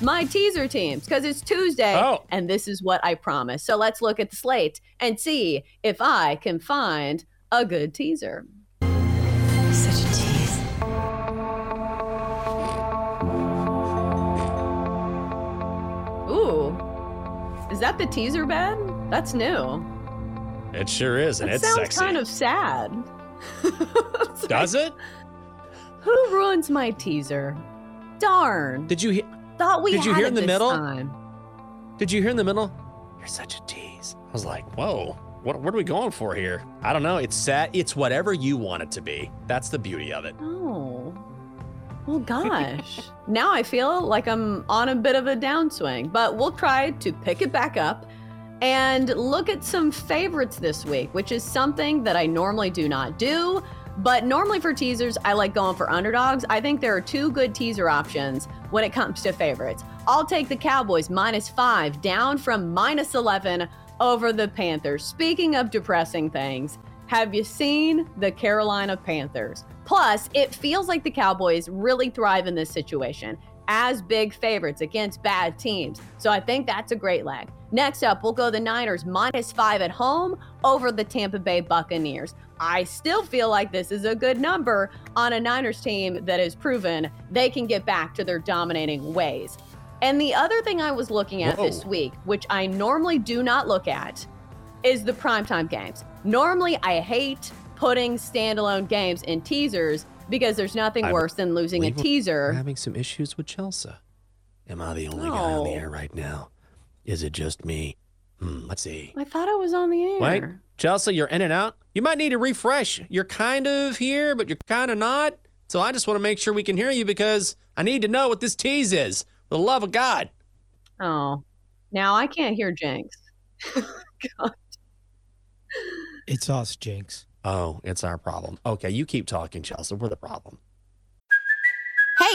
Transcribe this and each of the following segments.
my teaser teams? Because it's Tuesday Oh. and this is what I promise. So let's look at the slate and see if I can find a good teaser. Such a tease. Ooh, is that the teaser bed? That's new. It sure is, and That it's sounds sexy. kind of sad. It's like, Does it? Who ruins my teaser? Darn. Did you hear? Thought we did you had hear in the middle? time. Did you hear in the middle? You're such a tease. I was like, whoa. What, what are we going for here? I don't know. It's sad. It's whatever you want it to be. That's the beauty of it. Oh. Well, gosh. now I feel like I'm on a bit of a downswing, but we'll try to pick it back up and look at some favorites this week, which is something that I normally do not do. But normally for teasers, I like going for underdogs. I think there are two good teaser options when it comes to favorites. I'll take the Cowboys minus five down from minus 11 over the Panthers. Speaking of depressing things, have you seen the Carolina Panthers? Plus, it feels like the Cowboys really thrive in this situation as big favorites against bad teams. So I think that's a great leg. Next up, we'll go the Niners minus five at home over the Tampa Bay Buccaneers. I still feel like this is a good number on a Niners team that has proven they can get back to their dominating ways. And the other thing I was looking at this week, which I normally do not look at, is the primetime games. Normally, I hate putting standalone games in teasers because there's nothing I worse than losing a teaser. Having some issues with Chelsea. Am I the only guy on the air right now? Is it just me? Hmm, let's see. I thought I was on the air. Wait, Chelsea, you're in and out. You might need to refresh. You're kind of here, but you're kind of not. So I just want to make sure we can hear you because I need to know what this tease is. For the love of God. Oh, now I can't hear Jenks. God. It's us, Jenks. Oh, it's our problem. Okay, you keep talking, Chelsea. We're the problem.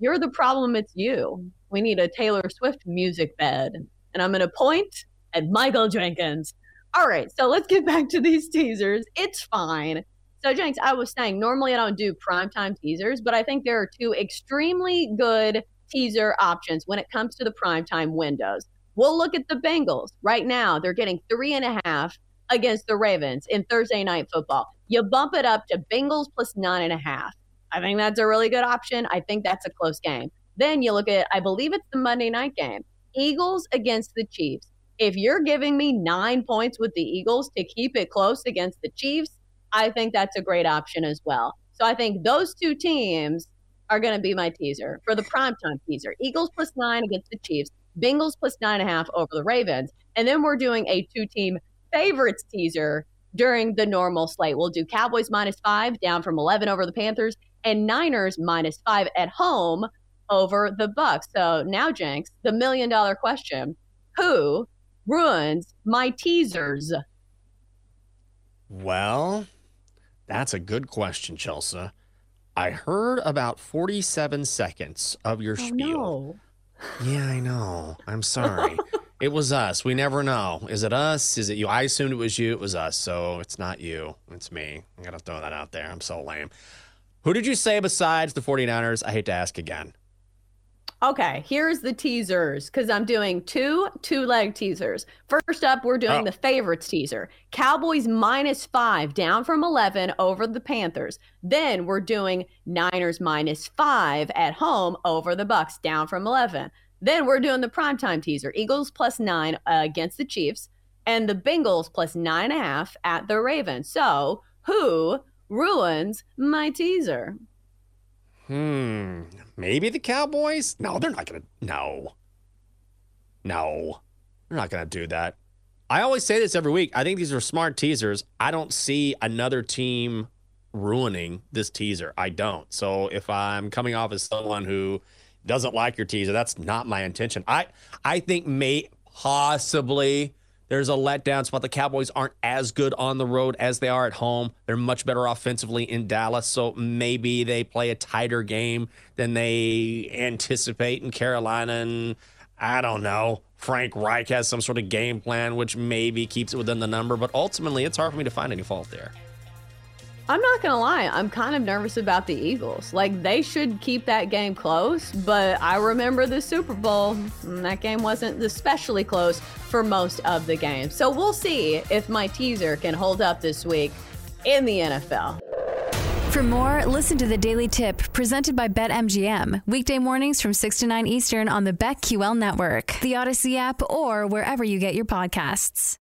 You're the problem, it's you. We need a Taylor Swift music bed. And I'm going to point at Michael Jenkins. All right, so let's get back to these teasers. It's fine. So, Jenks, I was saying, normally I don't do primetime teasers, but I think there are two extremely good teaser options when it comes to the primetime windows. We'll look at the Bengals. Right now, they're getting three and a half against the Ravens in Thursday night football. You bump it up to Bengals plus nine and a half. I think that's a really good option. I think that's a close game. Then you look at, I believe it's the Monday night game Eagles against the Chiefs. If you're giving me nine points with the Eagles to keep it close against the Chiefs, I think that's a great option as well. So I think those two teams are going to be my teaser for the primetime teaser Eagles plus nine against the Chiefs, Bengals plus nine and a half over the Ravens. And then we're doing a two team favorites teaser during the normal slate. We'll do Cowboys minus five down from 11 over the Panthers and Niners minus five at home over the Bucks. So now, Jenks, the million dollar question who ruins my teasers? Well, that's a good question, Chelsea. I heard about 47 seconds of your Oh, spiel. no. Yeah, I know. I'm sorry. It was us. We never know. Is it us? Is it you? I assumed it was you. It was us. So it's not you. It's me. I got to throw that out there. I'm so lame. Who did you say besides the 49ers? I hate to ask again. Okay, here's the teasers because I'm doing two two leg teasers. First up, we're doing Oh. the favorites teaser. Cowboys minus five, down from 11 over the Panthers. Then we're doing Niners minus five at home over the Bucks, down from 11. Then we're doing the primetime teaser Eagles plus nine uh, against the Chiefs, and the Bengals plus nine and a half at the Ravens. So, who ruins my teaser? Hmm. Maybe the Cowboys? No, they're not going to. No. No. They're not going to do that. I always say this every week. I think these are smart teasers. I don't see another team ruining this teaser. I don't. So if I'm coming off as someone who doesn't like your teaser, that's not my intention. I I think may possibly there's a letdown spot. The Cowboys aren't as good on the road as they are at home. They're much better offensively in Dallas, so maybe they play a tighter game than they anticipate in Carolina. And I don't know. Frank Reich has some sort of game plan, which maybe keeps it within the number, but ultimately, it's hard for me to find any fault there. I'm not gonna lie, I'm kind of nervous about the Eagles. Like they should keep that game close, but I remember the Super Bowl, and that game wasn't especially close for most of the game. So we'll see if my teaser can hold up this week in the NFL. For more, listen to the Daily Tip presented by BetMGM. Weekday mornings from 6 to 9 Eastern on the BetQL network, the Audacy app, or wherever you get your podcasts.